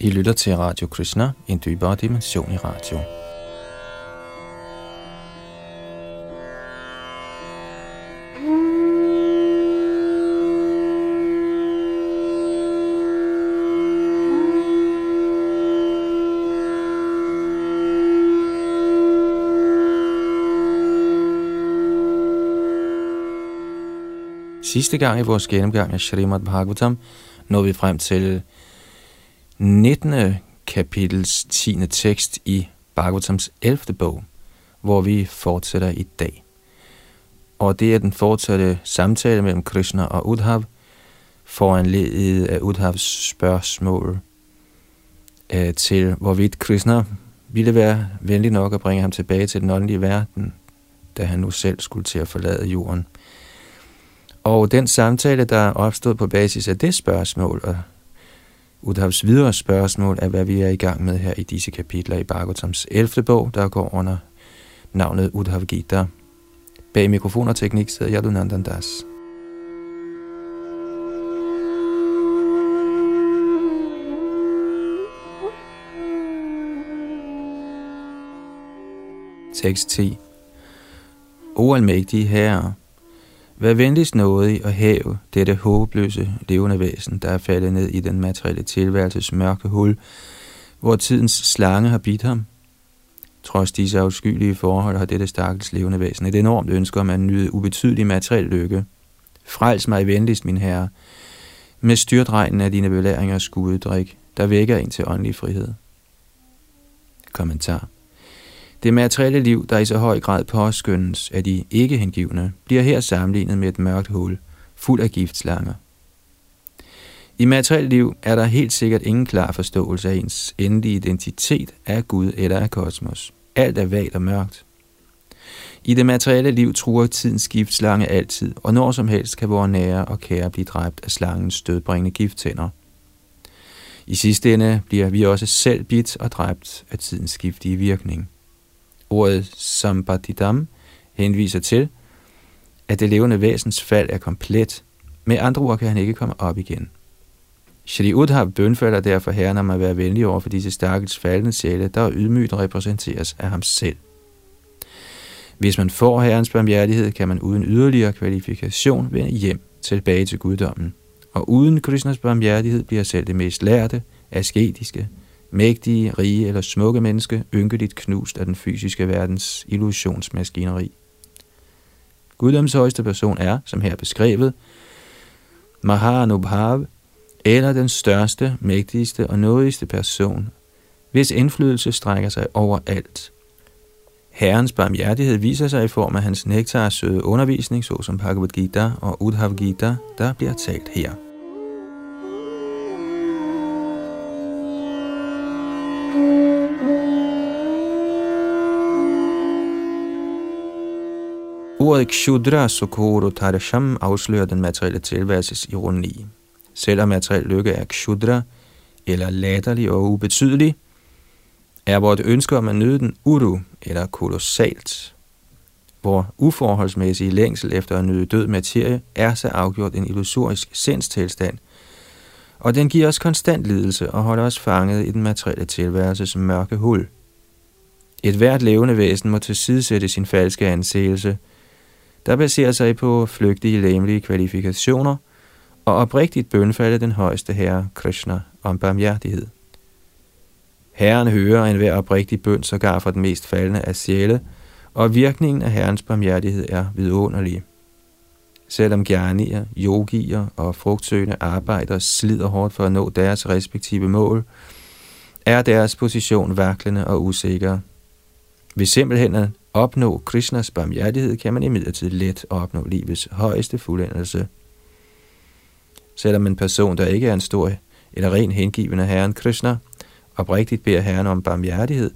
I lytter til Radio Krishna, en dybere dimension i radio. Sidste gang i vores gennemgang af Srimad Bhagavatam nåede vi frem til 19. kapitels 10. tekst i Bhagavatams 11. bog, hvor vi fortsætter i dag. Og det er den fortsatte samtale mellem Krishna og Udhav, foranledet af Udhavs spørgsmål øh, til, hvorvidt Krishna ville være venlig nok at bringe ham tilbage til den åndelige verden, da han nu selv skulle til at forlade jorden. Og den samtale, der opstod på basis af det spørgsmål, og Udhavs videre spørgsmål er, hvad vi er i gang med her i disse kapitler i Bhagavatams 11. bog, der går under navnet Udhav Gita. Bag mikrofon og teknik sidder Yadunandan Das. Tekst 10 O almægtige herre, Vær venligst nådig og have dette håbløse levende væsen, der er faldet ned i den materielle tilværelses mørke hul, hvor tidens slange har bidt ham. Trods disse afskyelige forhold har dette stakkels levende væsen et enormt ønske om at nyde ubetydelig materiel lykke. Frels mig venligst, min herre, med styrtregnen af dine belæringer skuddrik, der vækker en til åndelig frihed. Kommentar det materielle liv, der i så høj grad påskyndes af de ikke hengivne, bliver her sammenlignet med et mørkt hul, fuld af giftslanger. I materielt liv er der helt sikkert ingen klar forståelse af ens endelige identitet af Gud eller af kosmos. Alt er vagt og mørkt. I det materielle liv truer tidens giftslange altid, og når som helst kan vores nære og kære blive dræbt af slangens stødbringende gifttænder. I sidste ende bliver vi også selv bidt og dræbt af tidens giftige virkning. Ordet sambadidam henviser til, at det levende væsens fald er komplet. Med andre ord kan han ikke komme op igen. Shri Udhav bønfalder derfor herren om at være venlig over for disse stakkels faldende sjæle, der ydmygt repræsenteres af ham selv. Hvis man får herrens barmhjertighed, kan man uden yderligere kvalifikation vende hjem tilbage til guddommen. Og uden Krishnas barmhjertighed bliver selv det mest lærte, asketiske, mægtige, rige eller smukke menneske ynkeligt knust af den fysiske verdens illusionsmaskineri. Guddoms højeste person er, som her beskrevet, Mahanubhav, eller den største, mægtigste og nådigste person, hvis indflydelse strækker sig over alt. Herrens barmhjertighed viser sig i form af hans nektarsøde undervisning, såsom Bhagavad Gita og Udhav Gita, der bliver talt her. Ordet Kshudra Sokoro Tarasham afslører den materielle tilværelses ironi. Selvom materiel lykke er Kshudra, eller latterlig og ubetydelig, er vort ønske om at nyde den uru, eller kolossalt. Hvor uforholdsmæssige længsel efter at nyde død materie er så afgjort en illusorisk sindstilstand, og den giver os konstant lidelse og holder os fanget i den materielle tilværelses mørke hul. Et hvert levende væsen må tilsidesætte sin falske anseelse – der baserer sig på flygtige læmelige kvalifikationer og oprigtigt bønfalde den højeste herre, Krishna, om barmhjertighed. Herren hører en hver oprigtig bøn sågar for den mest faldende af sjæle, og virkningen af Herrens barmhjertighed er vidunderlig. Selvom gernier, yogier og frugtsøgende arbejdere slider hårdt for at nå deres respektive mål, er deres position vaklende og usikker. Ved simpelthen at opnå Krishnas barmhjertighed, kan man imidlertid let opnå livets højeste fuldendelse. Selvom en person, der ikke er en stor eller ren hengivende Herren Krishna, oprigtigt beder Herren om barmhjertighed,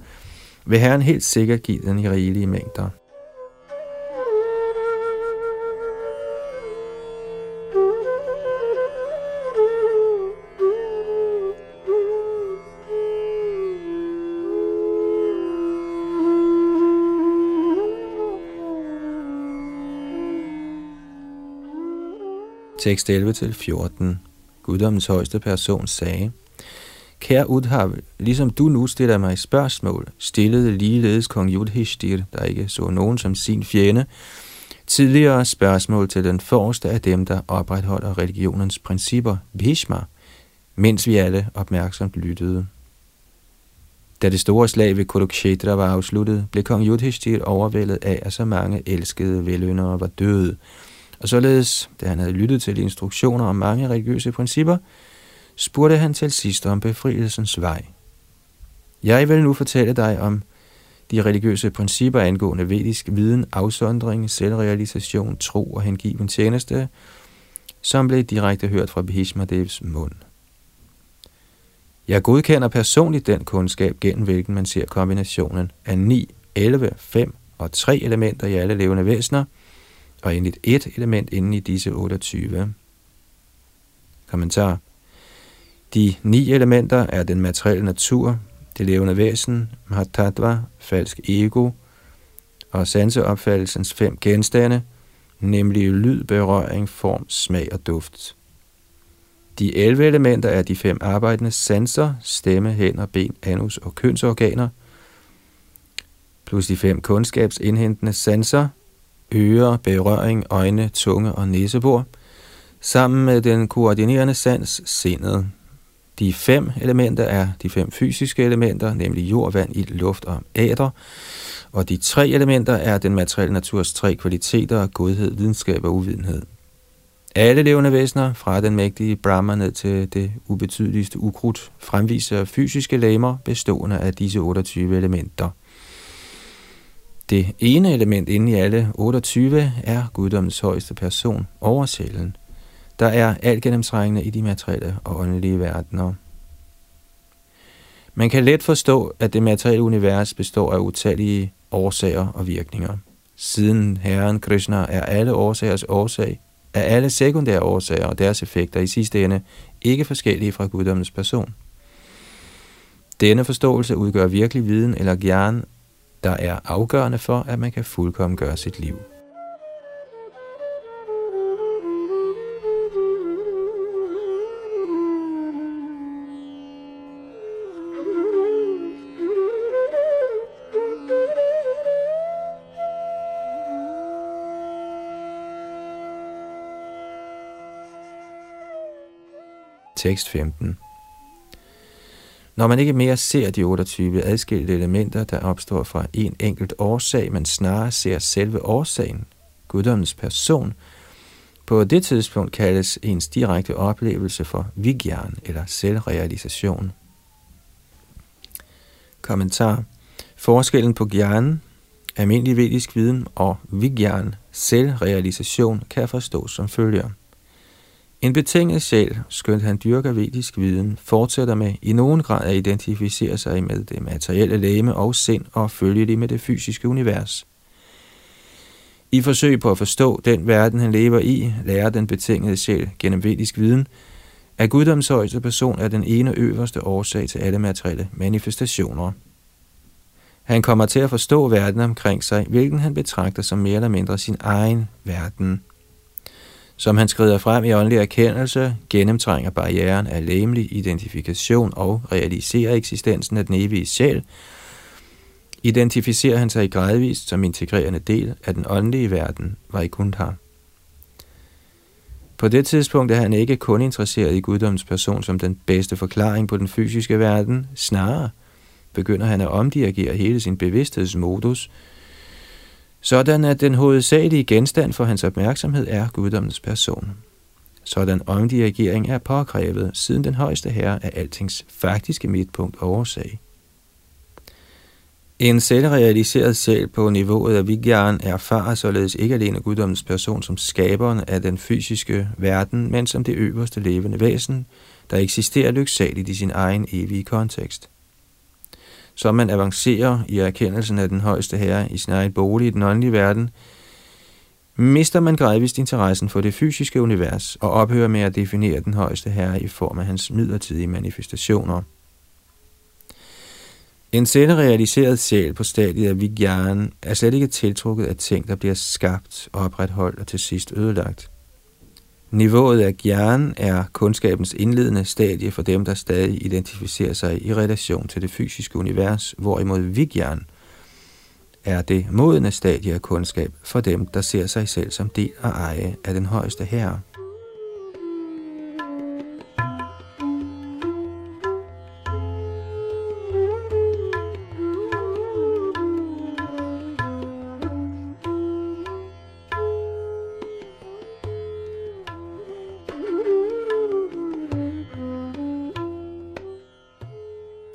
vil Herren helt sikkert give den i rigelige mængder. Tekst 11-14. Guddommens højeste person sagde, Kære Udhav, ligesom du nu stiller mig spørgsmål, stillede ligeledes kong Yudhishthir, der ikke så nogen som sin fjende, tidligere spørgsmål til den forreste af dem, der opretholder religionens principper, Bhishma, mens vi alle opmærksomt lyttede. Da det store slag ved Kurukshetra var afsluttet, blev kong Yudhishthir overvældet af, at så mange elskede veløndere var døde. Og således, da han havde lyttet til instruktioner om mange religiøse principper, spurgte han til sidst om befrielsens vej. Jeg vil nu fortælle dig om de religiøse principper angående vedisk viden, afsondring, selvrealisation, tro og hengiven tjeneste, som blev direkte hørt fra Bhishma Devs mund. Jeg godkender personligt den kundskab, gennem hvilken man ser kombinationen af 9, 11, 5 og 3 elementer i alle levende væsener, og endelig et element inden i disse 28. Kommentar. De ni elementer er den materielle natur, det levende væsen, Mahatattva, falsk ego, og sanseopfattelsens fem genstande, nemlig lyd, berøring, form, smag og duft. De 11 elementer er de fem arbejdende sanser, stemme, hænder, ben, anus og kønsorganer, plus de fem kundskabsindhentende sanser, ører, berøring, øjne, tunge og næsebor, sammen med den koordinerende sans, sindet. De fem elementer er de fem fysiske elementer, nemlig jord, vand, ild, luft og æder, og de tre elementer er den materielle naturs tre kvaliteter, godhed, videnskab og uvidenhed. Alle levende væsener, fra den mægtige Brahma ned til det ubetydeligste ukrudt, fremviser fysiske lemmer bestående af disse 28 elementer. Det ene element inde i alle 28 er guddommens højeste person, oversælen, der er alt gennemtrængende i de materielle og åndelige verdener. Man kan let forstå, at det materielle univers består af utallige årsager og virkninger. Siden Herren Krishna er alle årsagers årsag, er alle sekundære årsager og deres effekter i sidste ende ikke forskellige fra guddommens person. Denne forståelse udgør virkelig viden eller gern, der er afgørende for, at man kan fuldkommen gøre sit liv. Tekst 15 når man ikke mere ser de 28 adskilte elementer, der opstår fra en enkelt årsag, men snarere ser selve årsagen, guddommens person, på det tidspunkt kaldes ens direkte oplevelse for vigyan eller selvrealisation. Kommentar. Forskellen på gyan, almindelig vedisk viden, og vigyan, selvrealisation, kan forstås som følger. En betinget sjæl, skønt han dyrker vedisk viden, fortsætter med i nogen grad at identificere sig med det materielle læme og sind og følge det med det fysiske univers. I forsøg på at forstå den verden, han lever i, lærer den betingede sjæl gennem vedisk viden, at guddoms højeste person er den ene øverste årsag til alle materielle manifestationer. Han kommer til at forstå verden omkring sig, hvilken han betragter som mere eller mindre sin egen verden – som han skrider frem i åndelig erkendelse, gennemtrænger barrieren af læmelig identifikation og realiserer eksistensen af den evige sjæl, identificerer han sig gradvist som integrerende del af den åndelige verden, Vaikuntha. På det tidspunkt er han ikke kun interesseret i guddommens person som den bedste forklaring på den fysiske verden, snarere begynder han at omdirigere hele sin bevidsthedsmodus – sådan at den hovedsagelige genstand for hans opmærksomhed er guddommens person. Sådan omdirigering er påkrævet, siden den højeste herre er altings faktiske midtpunkt og årsag. En selvrealiseret sjæl på niveauet af Vigyan erfarer således ikke alene guddommens person som skaberen af den fysiske verden, men som det øverste levende væsen, der eksisterer lyksaligt i sin egen evige kontekst så man avancerer i erkendelsen af den højeste herre i sin egen bolig i den åndelige verden, mister man gradvist interessen for det fysiske univers og ophører med at definere den højeste herre i form af hans midlertidige manifestationer. En selvrealiseret sjæl på stadiet af Vigyan er slet ikke tiltrukket af ting, der bliver skabt opretholdt og til sidst ødelagt. Niveauet af gyan er kundskabens indledende stadie for dem, der stadig identificerer sig i relation til det fysiske univers, hvorimod vigyan er det modne stadie af kundskab for dem, der ser sig selv som del og eje af den højeste herre.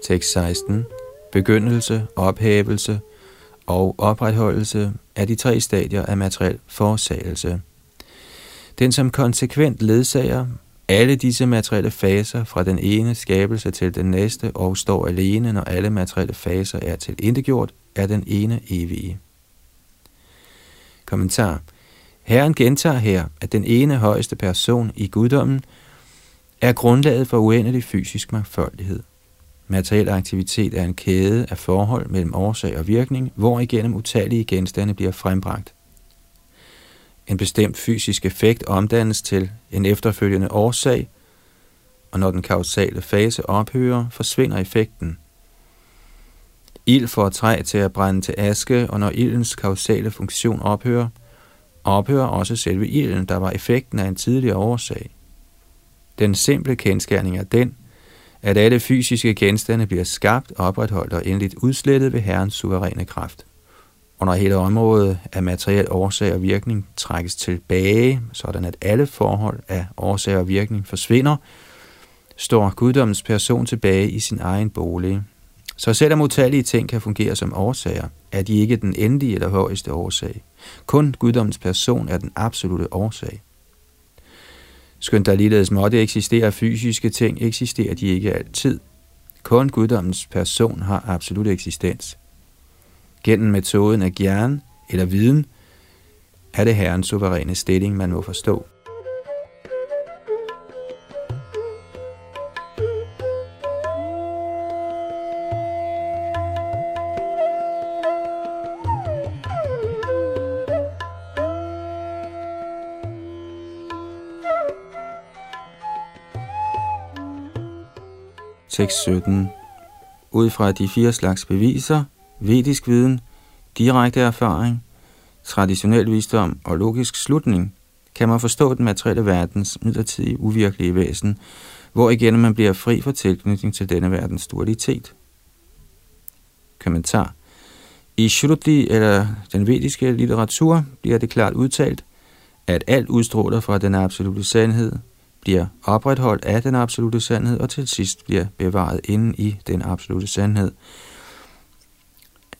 Tekst 16. Begyndelse, ophævelse og opretholdelse af de tre stadier af materiel forsagelse. Den som konsekvent ledsager alle disse materielle faser fra den ene skabelse til den næste og står alene, når alle materielle faser er til indegjort, er den ene evige. Kommentar. Herren gentager her, at den ene højeste person i guddommen er grundlaget for uendelig fysisk mangfoldighed. Materiel aktivitet er en kæde af forhold mellem årsag og virkning, hvor igennem utallige genstande bliver frembragt. En bestemt fysisk effekt omdannes til en efterfølgende årsag, og når den kausale fase ophører, forsvinder effekten. Ild får træ til at brænde til aske, og når ildens kausale funktion ophører, ophører også selve ilden, der var effekten af en tidligere årsag. Den simple kendskærning er den, at alle fysiske genstande bliver skabt, opretholdt og endeligt udslettet ved Herrens suveræne kraft. Og når hele området af materiel årsag og virkning trækkes tilbage, sådan at alle forhold af årsag og virkning forsvinder, står guddommens person tilbage i sin egen bolig. Så selvom utallige ting kan fungere som årsager, er de ikke den endelige eller højeste årsag. Kun guddommens person er den absolute årsag. Skønt der ligeledes måtte eksistere fysiske ting, eksisterer de ikke altid. Kun guddommens person har absolut eksistens. Gennem metoden af gjern eller viden er det herrens suveræne stilling, man må forstå. Tekst 17. Ud fra de fire slags beviser, vedisk viden, direkte erfaring, traditionel visdom og logisk slutning, kan man forstå den materielle verdens midlertidige uvirkelige væsen, hvor igen man bliver fri for tilknytning til denne verdens dualitet. Kommentar. I Shruti eller den vediske litteratur bliver det klart udtalt, at alt udstråler fra den absolute sandhed, bliver opretholdt af den absolute sandhed, og til sidst bliver bevaret inde i den absolute sandhed.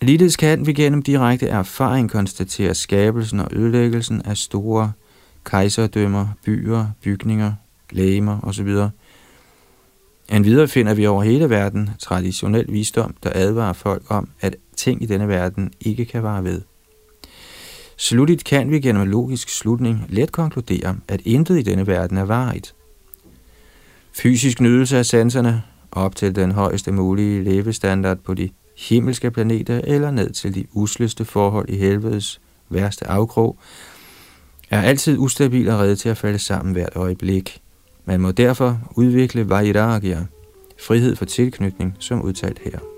Ligeledes kan vi gennem direkte erfaring konstatere skabelsen og ødelæggelsen af store kejserdømmer, byer, bygninger, lægemer osv. En videre finder vi over hele verden traditionel visdom, der advarer folk om, at ting i denne verden ikke kan vare ved. Slutligt kan vi gennem logisk slutning let konkludere, at intet i denne verden er varigt. Fysisk nydelse af sanserne op til den højeste mulige levestandard på de himmelske planeter eller ned til de usleste forhold i helvedes værste afkrog, er altid ustabil og redde til at falde sammen hvert øjeblik. Man må derfor udvikle vairagya, frihed for tilknytning, som udtalt her.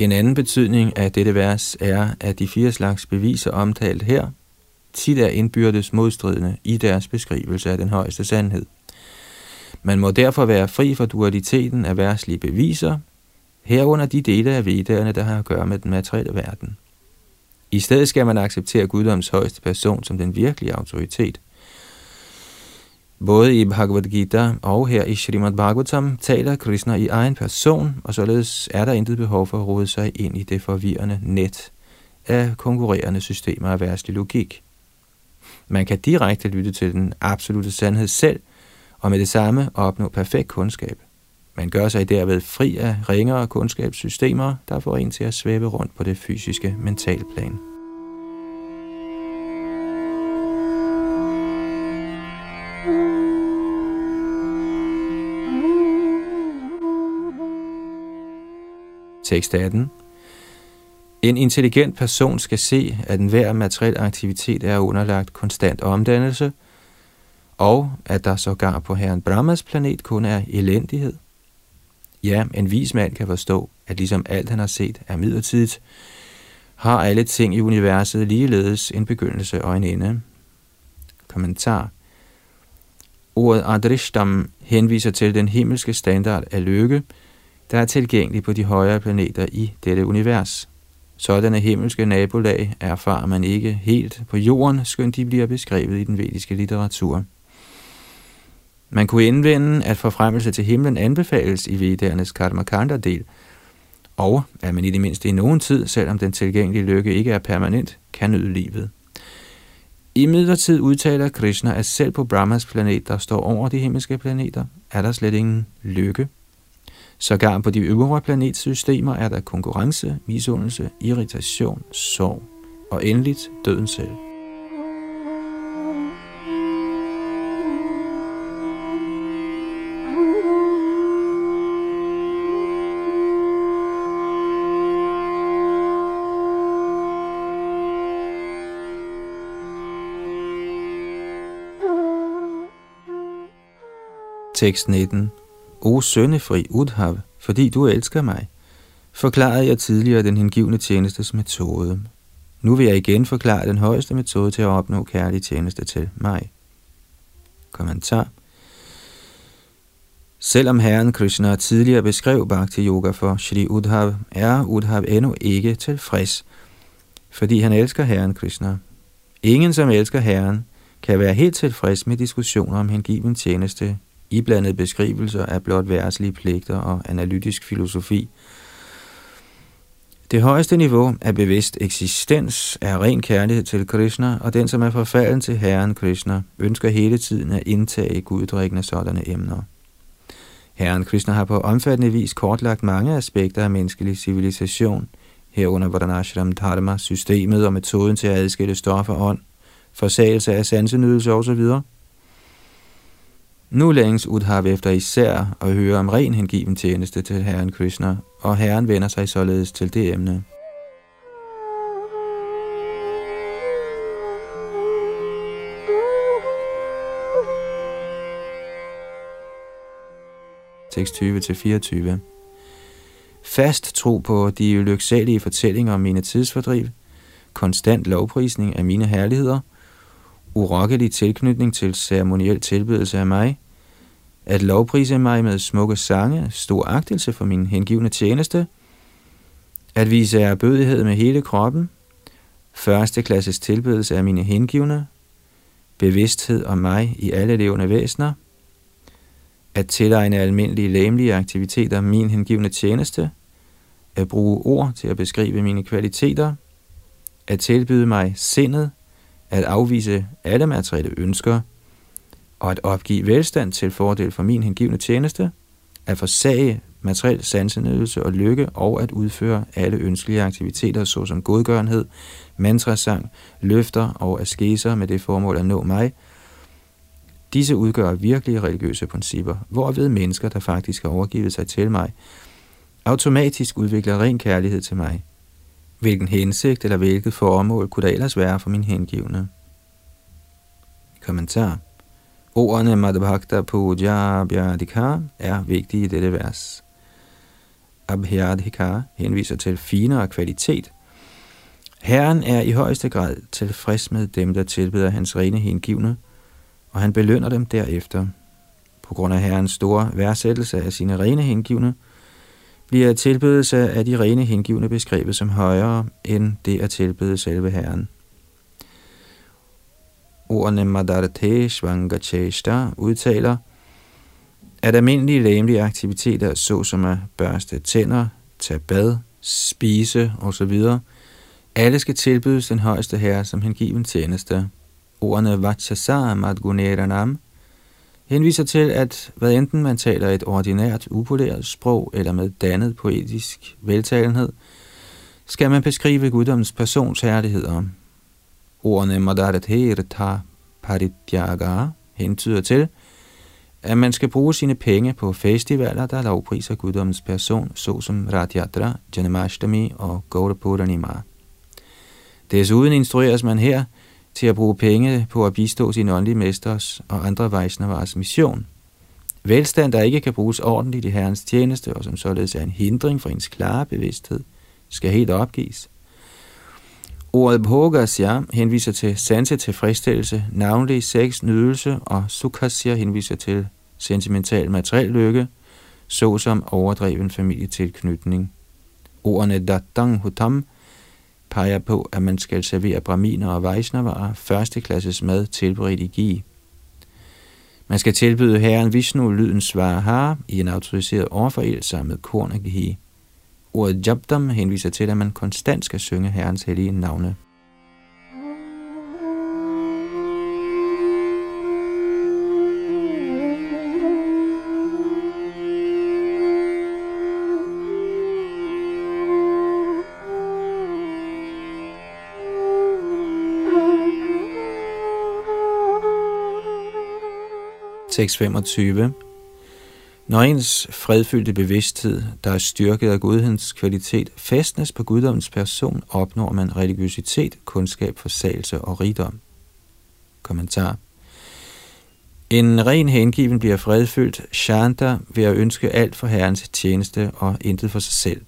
En anden betydning af dette vers er, at de fire slags beviser omtalt her tit er indbyrdes modstridende i deres beskrivelse af den højeste sandhed. Man må derfor være fri for dualiteten af værtslige beviser, herunder de dele af vedderne, der har at gøre med den materielle verden. I stedet skal man acceptere guddoms højeste person som den virkelige autoritet – Både i Bhagavad Gita og her i Srimad Bhagavatam taler Krishna i egen person, og således er der intet behov for at rode sig ind i det forvirrende net af konkurrerende systemer af værtslig logik. Man kan direkte lytte til den absolute sandhed selv, og med det samme opnå perfekt kundskab. Man gør sig derved fri af ringere kundskabssystemer, der får en til at svæve rundt på det fysiske mentalplan. Tekst 18. En intelligent person skal se, at enhver materiel aktivitet er underlagt konstant omdannelse, og at der sågar på herren Brahmas planet kun er elendighed. Ja, en vis mand kan forstå, at ligesom alt han har set er midlertidigt, har alle ting i universet ligeledes en begyndelse og en ende. Kommentar Ordet Adrishtam henviser til den himmelske standard af lykke, der er tilgængelig på de højere planeter i dette univers. Sådanne himmelske nabolag erfarer man ikke helt på jorden, skønt de bliver beskrevet i den vediske litteratur. Man kunne indvende, at forfremmelse til himlen anbefales i Vedernes Karmakanda-del, og at man i det mindste i nogen tid, selvom den tilgængelige lykke ikke er permanent, kan nyde livet. I midlertid udtaler Krishna, at selv på Brahmas planet, der står over de himmelske planeter, er der slet ingen lykke. Sågar på de øvre planetsystemer er der konkurrence, misundelse, irritation, sorg og endeligt døden selv. Tekst 19. O sønnefri Udhav, fordi du elsker mig, forklarede jeg tidligere den hengivne tjenestes metode. Nu vil jeg igen forklare den højeste metode til at opnå kærlig tjeneste til mig. Kommentar. Selvom Herren Krishna tidligere beskrev Bhakti Yoga for Shri Udhav, er Udhav endnu ikke tilfreds, fordi han elsker Herren Krishna. Ingen, som elsker Herren, kan være helt tilfreds med diskussioner om hengiven tjeneste iblandede beskrivelser af blot værtslige pligter og analytisk filosofi. Det højeste niveau af bevidst eksistens er ren kærlighed til Krishna, og den, som er forfalden til Herren Krishna, ønsker hele tiden at indtage guddrikkende sådanne emner. Herren Krishna har på omfattende vis kortlagt mange aspekter af menneskelig civilisation, herunder Varanashram Dharma, systemet og metoden til at adskille stof og ånd, forsagelse af sansenydelse osv., nu længes Udhav efter især at høre om ren hengiven tjeneste til Herren Krishna, og Herren vender sig således til det emne. Tekst 20-24 Fast tro på de lyksalige fortællinger om mine tidsfordriv, konstant lovprisning af mine herligheder – urokkelig tilknytning til ceremoniel tilbedelse af mig, at lovprise mig med smukke sange, stor agtelse for min hengivne tjeneste, at vise erbødighed med hele kroppen, første klasses tilbedelse af mine hengivne, bevidsthed om mig i alle levende væsener, at tilegne almindelige læmelige aktiviteter min hengivne tjeneste, at bruge ord til at beskrive mine kvaliteter, at tilbyde mig sindet, at afvise alle materielle ønsker, og at opgive velstand til fordel for min hengivne tjeneste, at forsage materiel sansenydelse og lykke, og at udføre alle ønskelige aktiviteter, såsom godgørenhed, mantrasang, løfter og askeser med det formål at nå mig. Disse udgør virkelige religiøse principper, hvorved mennesker, der faktisk har overgivet sig til mig, automatisk udvikler ren kærlighed til mig – Hvilken hensigt eller hvilket formål kunne der ellers være for min hengivne? Kommentar. Ordene Madhbhakta Puja Abhyadhika er vigtige i dette vers. Abhyadhika henviser til finere kvalitet. Herren er i højeste grad tilfreds med dem, der tilbeder hans rene hengivne, og han belønner dem derefter. På grund af herrens store værdsættelse af sine rene hengivne, bliver tilbedelse af de rene hengivne beskrevet som højere end det at tilbede selve Herren. Ordene Madarte Svangacheshta udtaler, at almindelige læmelige aktiviteter, såsom at børste tænder, tage bad, spise osv., alle skal tilbydes den højeste herre som hengiven tjeneste. Ordene Vachasa Madguneranam henviser til, at hvad enten man taler et ordinært, upoleret sprog eller med dannet poetisk veltalenhed, skal man beskrive guddommens persons herligheder. Ordene Madarathirtha Parityaga hentyder til, at man skal bruge sine penge på festivaler, der lovpriser guddommens person, såsom Radhyatra, Janamashtami og Gaudapuranima. Desuden instrueres man her til at bruge penge på at bistå sine åndelige mesters og andre Vaishnavas mission. Velstand, der ikke kan bruges ordentligt i Herrens tjeneste, og som således er en hindring for ens klare bevidsthed, skal helt opgives. Ordet bhogasya henviser til sanse tilfredsstillelse, navnlig sex, nydelse, og sukhasya henviser til sentimental materiel lykke, såsom overdreven familietilknytning. Ordene datang hutam peger på, at man skal servere braminer og vejsnavarer førsteklasses mad tilberedt i gi. Man skal tilbyde herren Vishnu lyden svarha i en autoriseret overforel med korn og ghee. Ordet jabdam henviser til, at man konstant skal synge herrens hellige navne. 6.25 Når ens fredfyldte bevidsthed, der er styrket af Gudhedens kvalitet, fastnes på guddommens person, opnår man religiøsitet, kundskab, forsagelse og rigdom. Kommentar En ren hengiven bliver fredfyldt, shanta ved at ønske alt for Herrens tjeneste og intet for sig selv.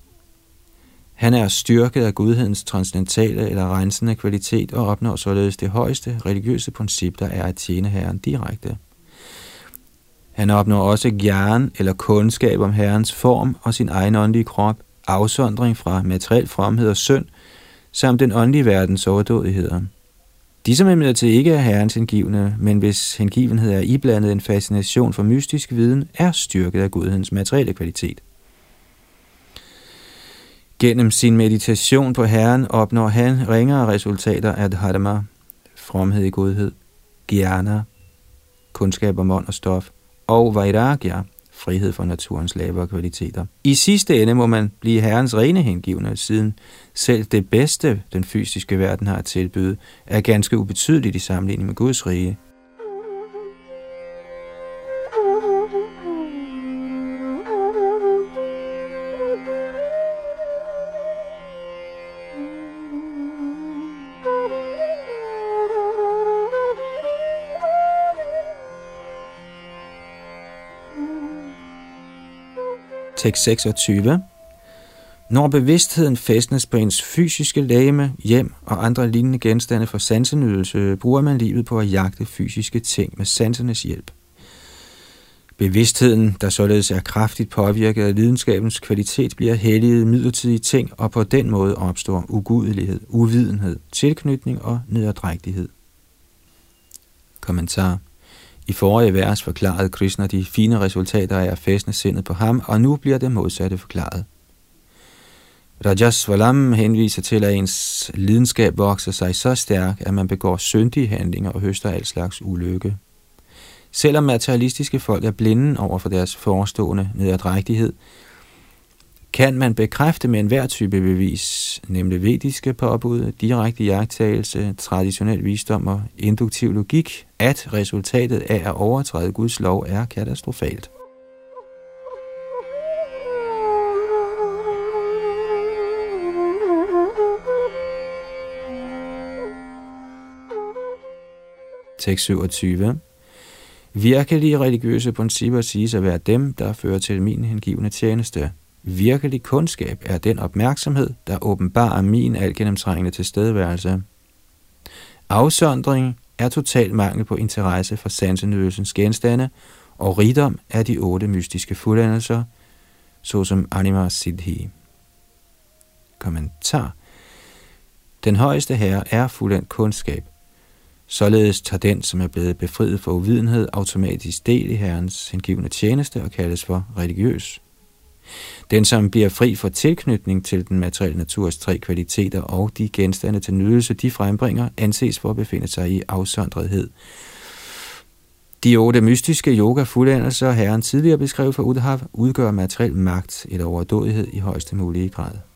Han er styrket af Gudhedens transcendentale eller rensende kvalitet og opnår således det højeste religiøse princip, der er at tjene Herren direkte. Han opnår også gjern eller kundskab om Herrens form og sin egen åndelige krop, afsondring fra materiel fromhed og synd, samt den åndelige verdens overdådigheder. De, som imidlertid ikke er herrens hengivne, men hvis hengivenhed er iblandet en fascination for mystisk viden, er styrket af Gudhedens materielle kvalitet. Gennem sin meditation på Herren opnår han ringere resultater af dharma, fromhed i godhed, gjerner, kundskab om ånd og stof, og vairagya, frihed for naturens lavere kvaliteter. I sidste ende må man blive herrens rene hengivne, siden selv det bedste, den fysiske verden har at tilbyde, er ganske ubetydeligt i sammenligning med Guds rige. 26. Når bevidstheden fæstnes på ens fysiske lægeme, hjem og andre lignende genstande for sansenydelse, bruger man livet på at jagte fysiske ting med sansernes hjælp. Bevidstheden, der således er kraftigt påvirket af lidenskabens kvalitet, bliver helliget midlertidige ting, og på den måde opstår ugudelighed, uvidenhed, tilknytning og nederdrægtighed. Kommentar i forrige vers forklarede Krishna de fine resultater af at fæstne sindet på ham, og nu bliver det modsatte forklaret. Rajasvalam henviser til, at ens lidenskab vokser sig så stærk, at man begår syndige handlinger og høster al slags ulykke. Selvom materialistiske folk er blinde over for deres forestående nedadrægtighed, kan man bekræfte med enhver type bevis, nemlig vediske påbud, direkte jagttagelse, traditionel visdom og induktiv logik, at resultatet af at overtræde Guds lov er katastrofalt. Tekst 27. Virkelige religiøse principper siges at være dem, der fører til min hengivende tjeneste. Virkelig kundskab er den opmærksomhed, der åbenbarer min algennemtrængende tilstedeværelse. Afsondring er total mangel på interesse for sansenydelsens genstande, og rigdom er de otte mystiske fuldendelser, såsom Anima Siddhi. Kommentar Den højeste herre er fuldendt kundskab. Således tager den, som er blevet befriet for uvidenhed, automatisk del i herrens hengivende tjeneste og kaldes for religiøs. Den, som bliver fri for tilknytning til den materielle naturs tre kvaliteter og de genstande til nydelse, de frembringer, anses for at befinde sig i afsondrethed. De otte mystiske yoga fuldendelser, herren tidligere beskrev for Udhav, udgør materiel magt eller overdådighed i højeste mulige grad.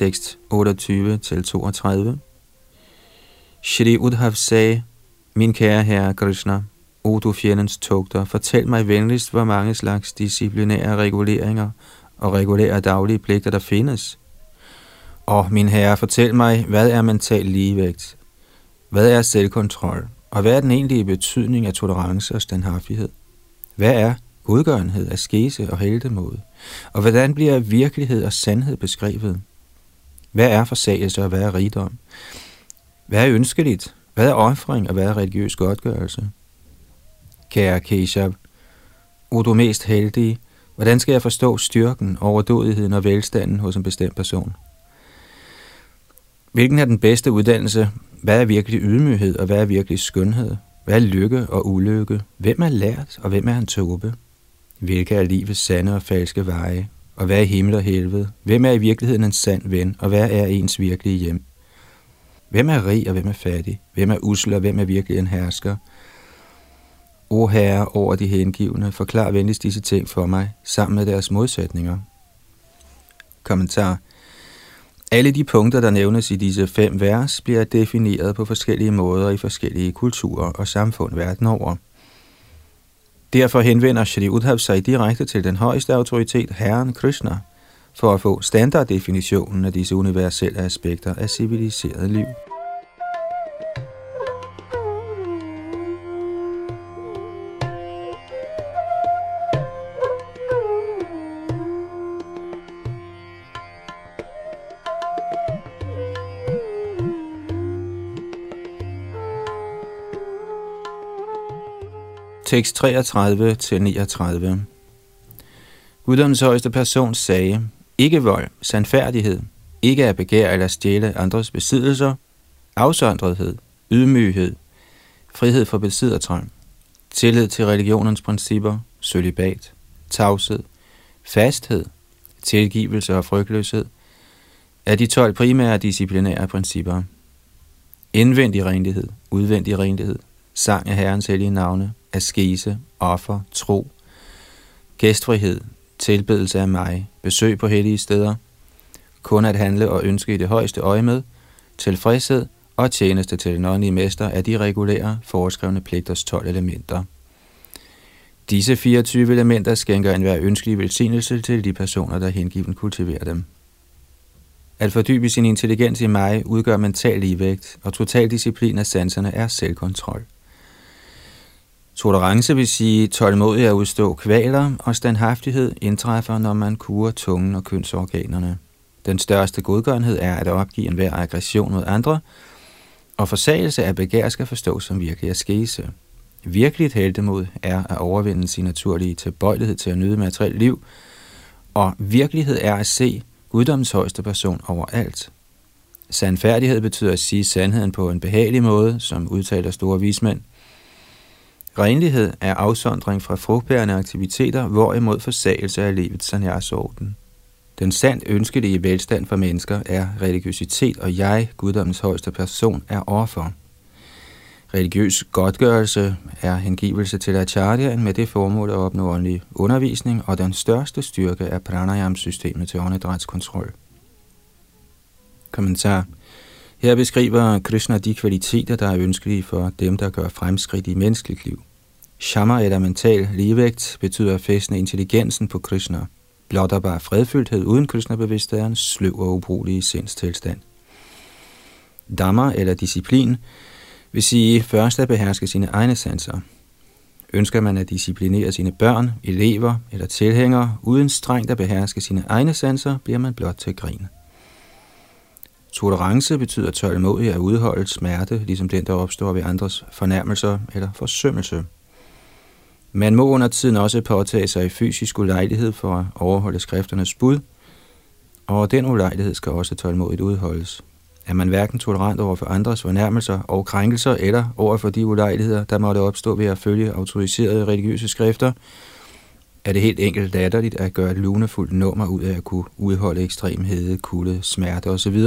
Tekst 28-32. Shri Udhav sagde, Min kære herre Krishna, o du fjendens tugter, fortæl mig venligst, hvor mange slags disciplinære reguleringer og regulære daglige pligter der findes. Og min herre, fortæl mig, hvad er mental ligevægt? Hvad er selvkontrol? Og hvad er den egentlige betydning af tolerance og standhaftighed? Hvad er godgørenhed, askese og heldemod? Og hvordan bliver virkelighed og sandhed beskrevet? Hvad er forsagelse og hvad er rigdom? Hvad er ønskeligt? Hvad er offring og hvad er religiøs godtgørelse? Kære Keshav, o du mest heldige, hvordan skal jeg forstå styrken, overdådigheden og velstanden hos en bestemt person? Hvilken er den bedste uddannelse? Hvad er virkelig ydmyghed, og hvad er virkelig skønhed? Hvad er lykke og ulykke? Hvem er lært, og hvem er en tåbe? Hvilke er livets sande og falske veje? Og hvad er himmel og helvede? Hvem er i virkeligheden en sand ven, og hvad er ens virkelige hjem? Hvem er rig, og hvem er fattig? Hvem er usel, og hvem er virkelig en hersker? O Herre over de hengivne, forklar venligst disse ting for mig, sammen med deres modsætninger. Kommentar alle de punkter, der nævnes i disse fem vers, bliver defineret på forskellige måder i forskellige kulturer og samfund verden over. Derfor henvender Shri Udhav sig direkte til den højeste autoritet, Herren Krishna, for at få standarddefinitionen af disse universelle aspekter af civiliseret liv. Tekst 33-39 Guddoms højeste person sagde, ikke vold, sandfærdighed, ikke at begære eller stjæle andres besiddelser, afsondrethed, ydmyghed, frihed fra besiddertrang, tillid til religionens principper, sølibat, tavshed, fasthed, tilgivelse og frygtløshed, er de 12 primære disciplinære principper. Indvendig renlighed, udvendig renlighed, sang af Herrens hellige navne, askese, offer, tro, gæstfrihed, tilbedelse af mig, besøg på hellige steder, kun at handle og ønske i det højeste øje med, tilfredshed og tjeneste til den åndelige mester er de regulære, foreskrevne pligters 12 elementer. Disse 24 elementer skænker enhver ønskelig velsignelse til de personer, der hengiven kultiverer dem. At fordybe sin intelligens i mig udgør mental ligevægt, og total disciplin af sanserne er selvkontrol. Tolerance vil sige tålmodig at udstå kvaler, og standhaftighed indtræffer, når man kurer tungen og kønsorganerne. Den største godgørenhed er at opgive enhver aggression mod andre, og forsagelse af begær skal forstås som virkelig askese. Virkeligt heldemod er at overvinde sin naturlige tilbøjelighed til at nyde materielt liv, og virkelighed er at se guddommens højeste person overalt. Sandfærdighed betyder at sige sandheden på en behagelig måde, som udtaler store vismænd. Renlighed er afsondring fra frugtbærende aktiviteter, hvorimod forsagelse af livets sanyasorden. Den sandt ønskelige velstand for mennesker er religiøsitet, og jeg, guddommens højeste person, er overfor. Religiøs godtgørelse er hengivelse til acharyaen med det formål at opnå åndelig undervisning, og den største styrke er pranayam-systemet til åndedrætskontrol. Kommentar her beskriver Krishna de kvaliteter, der er ønskelige for dem, der gør fremskridt i menneskeligt liv. Shama eller mental ligevægt betyder at fæstne intelligensen på Krishna. Blot er bare fredfyldthed uden Krishna-bevidsthed er en sløv og ubrugelig sindstilstand. Dhamma eller disciplin vil sige først at beherske sine egne sanser. Ønsker man at disciplinere sine børn, elever eller tilhængere uden strengt at beherske sine egne sanser, bliver man blot til grin. Tolerance betyder tålmodig at udholde smerte, ligesom den, der opstår ved andres fornærmelser eller forsømmelse. Man må under tiden også påtage sig fysisk ulejlighed for at overholde skrifternes bud, og den ulejlighed skal også tålmodigt udholdes. Er man hverken tolerant over for andres fornærmelser og krænkelser, eller over for de ulejligheder, der måtte opstå ved at følge autoriserede religiøse skrifter, er det helt enkelt latterligt at gøre et lunefuldt nummer ud af at kunne udholde ekstrem hede, kulde, smerte osv.,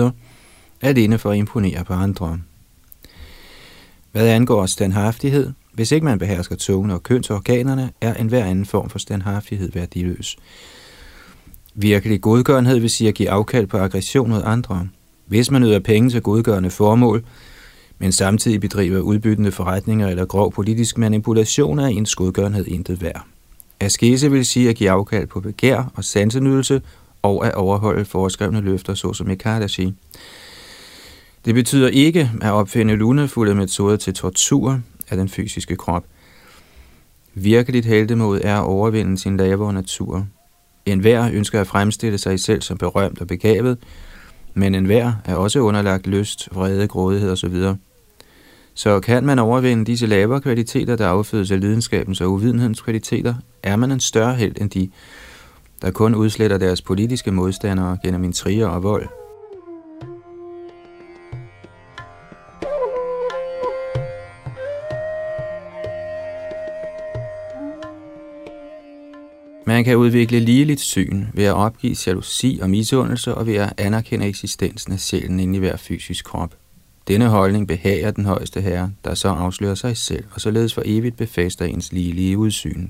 alene for at imponere på andre. Hvad angår standhaftighed, hvis ikke man behersker tungen og kønsorganerne, er enhver anden form for standhaftighed værdiløs. Virkelig godgørenhed vil sige at give afkald på aggression mod andre. Hvis man yder penge til godgørende formål, men samtidig bedriver udbyttende forretninger eller grov politisk manipulation, er ens godgørenhed intet værd. Askese vil sige at give afkald på begær og sansenydelse og at overholde foreskrevne løfter, såsom Ekadashi. Det betyder ikke at opfinde lunefulde metoder til tortur af den fysiske krop. Virkeligt heldemod er at overvinde sin lavere natur. En hver ønsker at fremstille sig selv som berømt og begavet, men en hver er også underlagt lyst, vrede, grådighed osv. Så kan man overvinde disse lavere kvaliteter, der affødes af lidenskabens og uvidenhedens kvaliteter, er man en større held end de, der kun udsletter deres politiske modstandere gennem intriger og vold. Man kan udvikle ligeligt syn ved at opgive jalousi og misundelse og ved at anerkende eksistensen af sjælen inde i hver fysisk krop. Denne holdning behager den højeste herre, der så afslører sig selv, og således for evigt befæster ens ligelige udsyn.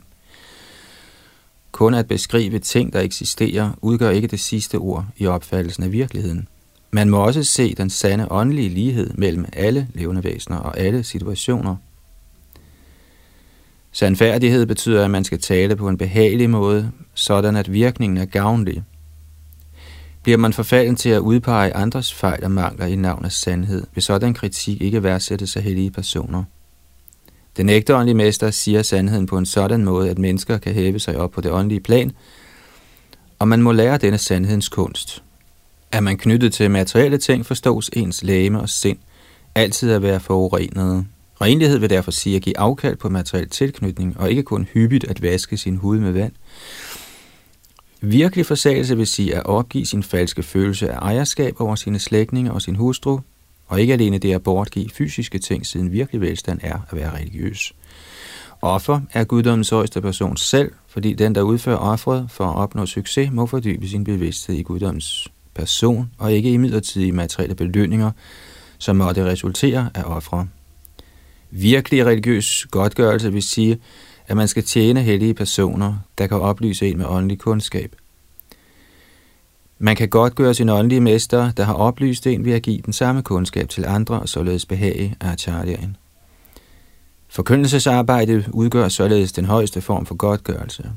Kun at beskrive ting, der eksisterer, udgør ikke det sidste ord i opfattelsen af virkeligheden. Man må også se den sande åndelige lighed mellem alle levende væsener og alle situationer. Sandfærdighed betyder, at man skal tale på en behagelig måde, sådan at virkningen er gavnlig. Bliver man forfalden til at udpege andres fejl og mangler i navn af sandhed, vil sådan kritik ikke værdsætte sig hellige personer. Den ægte åndelige mester siger sandheden på en sådan måde, at mennesker kan hæve sig op på det åndelige plan, og man må lære denne sandhedens kunst. Er man knyttet til materielle ting, forstås ens læme og sind altid at være forurenede. Renlighed vil derfor sige at give afkald på materiel tilknytning, og ikke kun hyppigt at vaske sin hud med vand. Virkelig forsagelse vil sige at opgive sin falske følelse af ejerskab over sine slægtninge og sin hustru, og ikke alene det at bortgive fysiske ting, siden virkelig velstand er at være religiøs. Offer er guddommens højeste person selv, fordi den, der udfører offret for at opnå succes, må fordybe sin bevidsthed i guddommens person, og ikke i midlertidige materielle belønninger, som måtte resultere af ofre. Virkelig religiøs godtgørelse vil sige, at man skal tjene hellige personer, der kan oplyse en med åndelig kundskab. Man kan godt gøre sin åndelige mester, der har oplyst en ved at give den samme kundskab til andre og således behage acharyaen. Forkyndelsesarbejdet udgør således den højeste form for godtgørelse.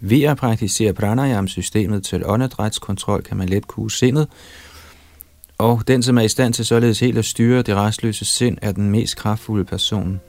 Ved at praktisere pranayam-systemet til åndedrætskontrol kan man let kue sindet, og den, som er i stand til således helt at styre det restløse sind, er den mest kraftfulde person.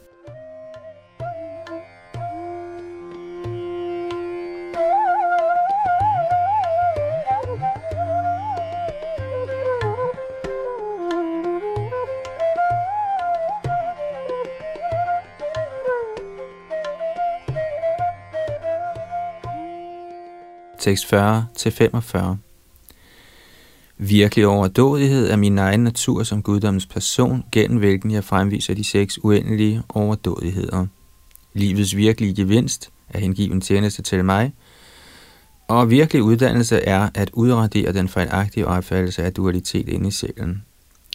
Tekst 40 til 45 Virkelig overdådighed er min egen natur som guddommens person, gennem hvilken jeg fremviser de seks uendelige overdådigheder. Livets virkelige gevinst er hengiven tjeneste til mig, og virkelig uddannelse er at udradere den fejlagtige opfattelse af dualitet inde i sjælen.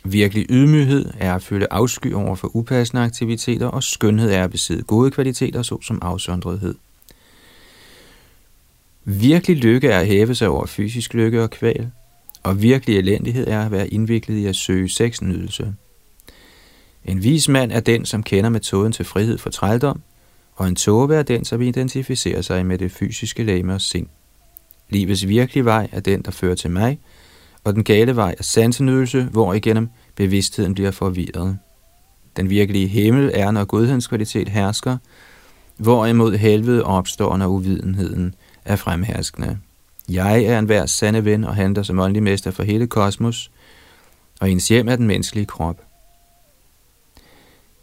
Virkelig ydmyghed er at føle afsky over for upassende aktiviteter, og skønhed er at besidde gode kvaliteter, såsom afsondrethed. Virkelig lykke er at hæve sig over fysisk lykke og kval, og virkelig elendighed er at være indviklet i at søge sexnydelse. En vis mand er den, som kender metoden til frihed for trældom, og en tåbe er den, som identificerer sig med det fysiske lame og sind. Livets virkelige vej er den, der fører til mig, og den gale vej er sansenydelse, hvor igennem bevidstheden bliver forvirret. Den virkelige himmel er, når godhedens kvalitet hersker, hvorimod helvede opstår, når uvidenheden er fremherskende. Jeg er en hver sande ven og handler som åndelig mester for hele kosmos, og ens hjem er den menneskelige krop.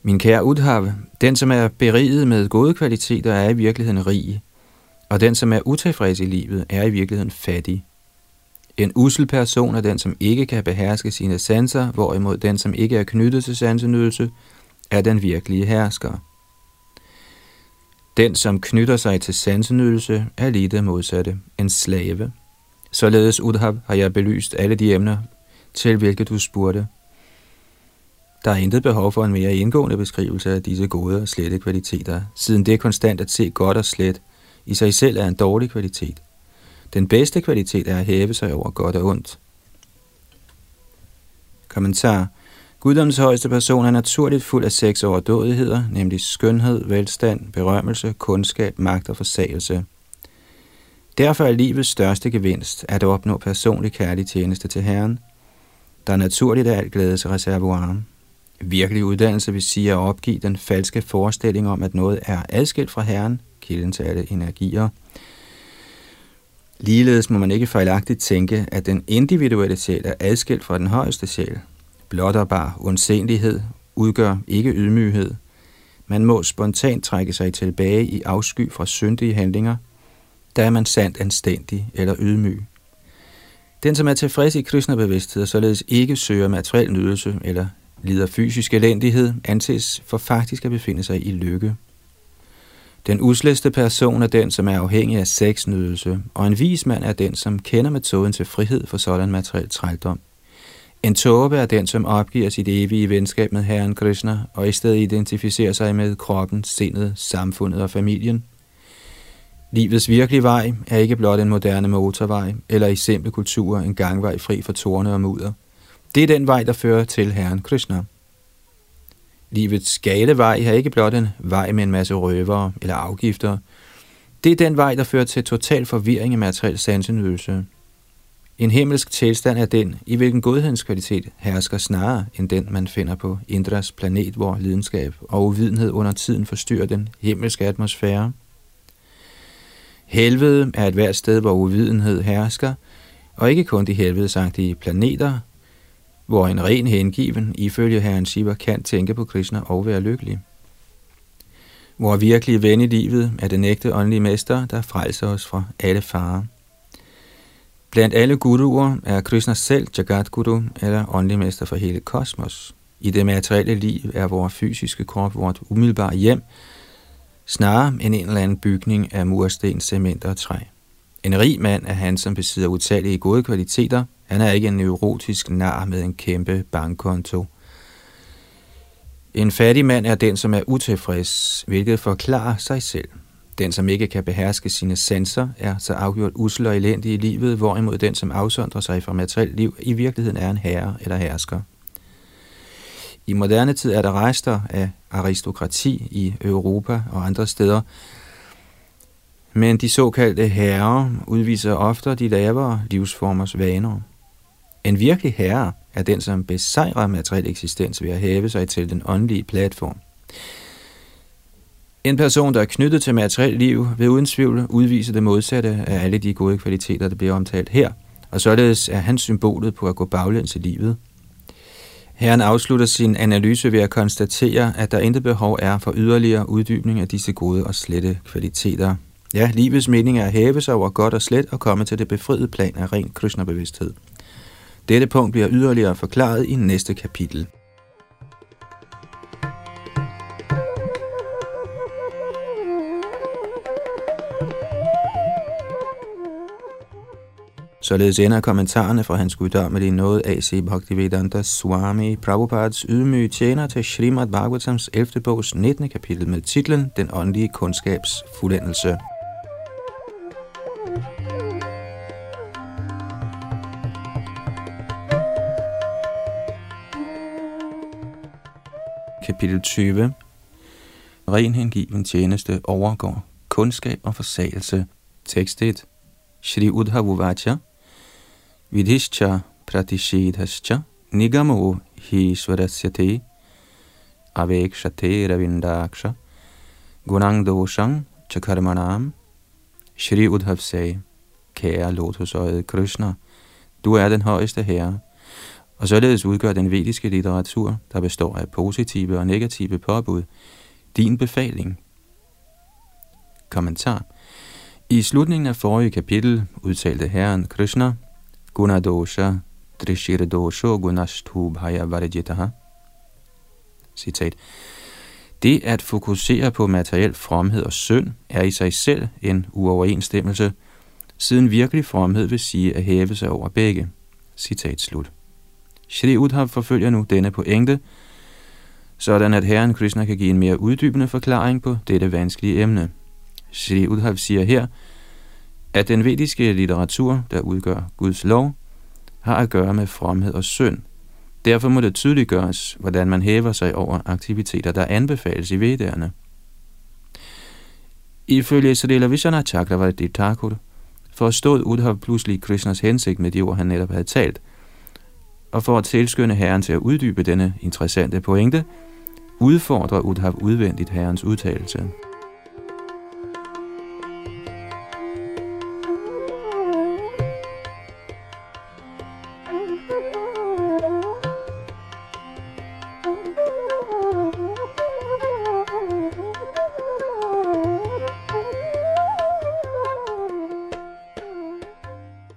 Min kære Udhav, den som er beriget med gode kvaliteter, er i virkeligheden rig, og den som er utilfreds i livet, er i virkeligheden fattig. En usel person er den, som ikke kan beherske sine sanser, hvorimod den, som ikke er knyttet til sansenydelse, er den virkelige hersker. Den, som knytter sig til sansenydelse, er lige det modsatte, en slave. Således, Udhav, har jeg belyst alle de emner, til hvilke du spurgte. Der er intet behov for en mere indgående beskrivelse af disse gode og slette kvaliteter, siden det er konstant at se godt og slet i sig selv er en dårlig kvalitet. Den bedste kvalitet er at hæve sig over godt og ondt. Kommentar. Guddoms højeste person er naturligt fuld af seks overdådigheder, nemlig skønhed, velstand, berømmelse, kundskab, magt og forsagelse. Derfor er livets største gevinst at opnå personlig kærlig tjeneste til Herren, der naturligt er alt glædes reservoir. Virkelig uddannelse vil sige at opgive den falske forestilling om, at noget er adskilt fra Herren, kilden til alle energier. Ligeledes må man ikke fejlagtigt tænke, at den individuelle sjæl er adskilt fra den højeste sjæl. Blot og bare udgør ikke ydmyghed. Man må spontant trække sig tilbage i afsky fra syndige handlinger, da er man sandt anstændig eller ydmyg. Den, som er tilfreds i kristne bevidsthed og således ikke søger materiel nydelse eller lider fysisk elendighed, anses for faktisk at befinde sig i lykke. Den usleste person er den, som er afhængig af sexnydelse, og en vis mand er den, som kender metoden til frihed for sådan materiel trældom. En tåbe er den, som opgiver sit evige venskab med Herren Krishna, og i stedet identificerer sig med kroppen, sindet, samfundet og familien. Livets virkelige vej er ikke blot en moderne motorvej, eller i simple kulturer en gangvej fri for tårne og mudder. Det er den vej, der fører til Herren Krishna. Livets gale vej er ikke blot en vej med en masse røvere eller afgifter. Det er den vej, der fører til total forvirring i materiel sansenydelse. En himmelsk tilstand er den, i hvilken godhedens kvalitet hersker snarere end den, man finder på Indras planet, hvor lidenskab og uvidenhed under tiden forstyrrer den himmelske atmosfære. Helvede er et hvert sted, hvor uvidenhed hersker, og ikke kun de helvedesagtige planeter, hvor en ren hengiven, ifølge herren Shiva, kan tænke på Krishna og være lykkelig. Hvor virkelig ven i livet er den ægte åndelige mester, der frelser os fra alle farer. Blandt alle guruer er Krishna selv Jagat Guru, eller åndelig mester for hele kosmos. I det materielle liv er vores fysiske krop vort umiddelbare hjem, snarere end en eller anden bygning af mursten, cement og træ. En rig mand er han, som besidder utallige gode kvaliteter. Han er ikke en neurotisk nar med en kæmpe bankkonto. En fattig mand er den, som er utilfreds, hvilket forklarer sig selv. Den, som ikke kan beherske sine sanser, er så afgjort usel og elendig i livet, hvorimod den, som afsondrer sig fra materielt liv, i virkeligheden er en herre eller hersker. I moderne tid er der rester af aristokrati i Europa og andre steder, men de såkaldte herrer udviser ofte de lavere livsformers vaner. En virkelig herre er den, som besejrer materiel eksistens ved at hæve sig til den åndelige platform. En person, der er knyttet til materielt liv, vil uden tvivl udvise det modsatte af alle de gode kvaliteter, der bliver omtalt her, og således er han symbolet på at gå baglæns i livet. Herren afslutter sin analyse ved at konstatere, at der intet behov er for yderligere uddybning af disse gode og slette kvaliteter. Ja, livets mening er at hæve sig over godt og slet og komme til det befriede plan af ren Krishna-bevidsthed. Dette punkt bliver yderligere forklaret i næste kapitel. Således ender kommentarerne fra hans guddommelige nåde A.C. Bhaktivedanta Swami Prabhupads ydmyge tjener til Srimad Bhagavatams 11. bogs 19. kapitel med titlen Den åndelige kundskabs fuldendelse. Kapitel 20 Ren hengiven tjeneste overgår kundskab og forsagelse. Tekst 1 Shri Udhavuvacha Vidhischa pratishidhascha nigamo hi svarasyate avekshate ravindaksha gunang doshang chakarmanam Shri Udhav sagde, kære lotusøjet Krishna, du er den højeste herre, og således udgør den vediske litteratur, der består af positive og negative påbud, din befaling. Kommentar. I slutningen af forrige kapitel udtalte herren Krishna, Gunadosha Dosho Gunashtubhaya Varajitaha. Citat. Det at fokusere på materiel fromhed og synd er i sig selv en uoverensstemmelse, siden virkelig fromhed vil sige at hæve sig over begge. Citat slut. Shri Udhav forfølger nu denne pointe, sådan at Herren Krishna kan give en mere uddybende forklaring på dette vanskelige emne. Shri Udhav siger her, at den vediske litteratur, der udgør Guds lov, har at gøre med fromhed og synd. Derfor må det tydeliggøres, hvordan man hæver sig over aktiviteter, der anbefales i vedderne. Ifølge Srila Vishana Chakravarti Thakur forstod Udhav pludselig Krishnas hensigt med de ord, han netop havde talt. Og for at tilskynde herren til at uddybe denne interessante pointe, udfordrer Udhav udvendigt herrens udtalelse.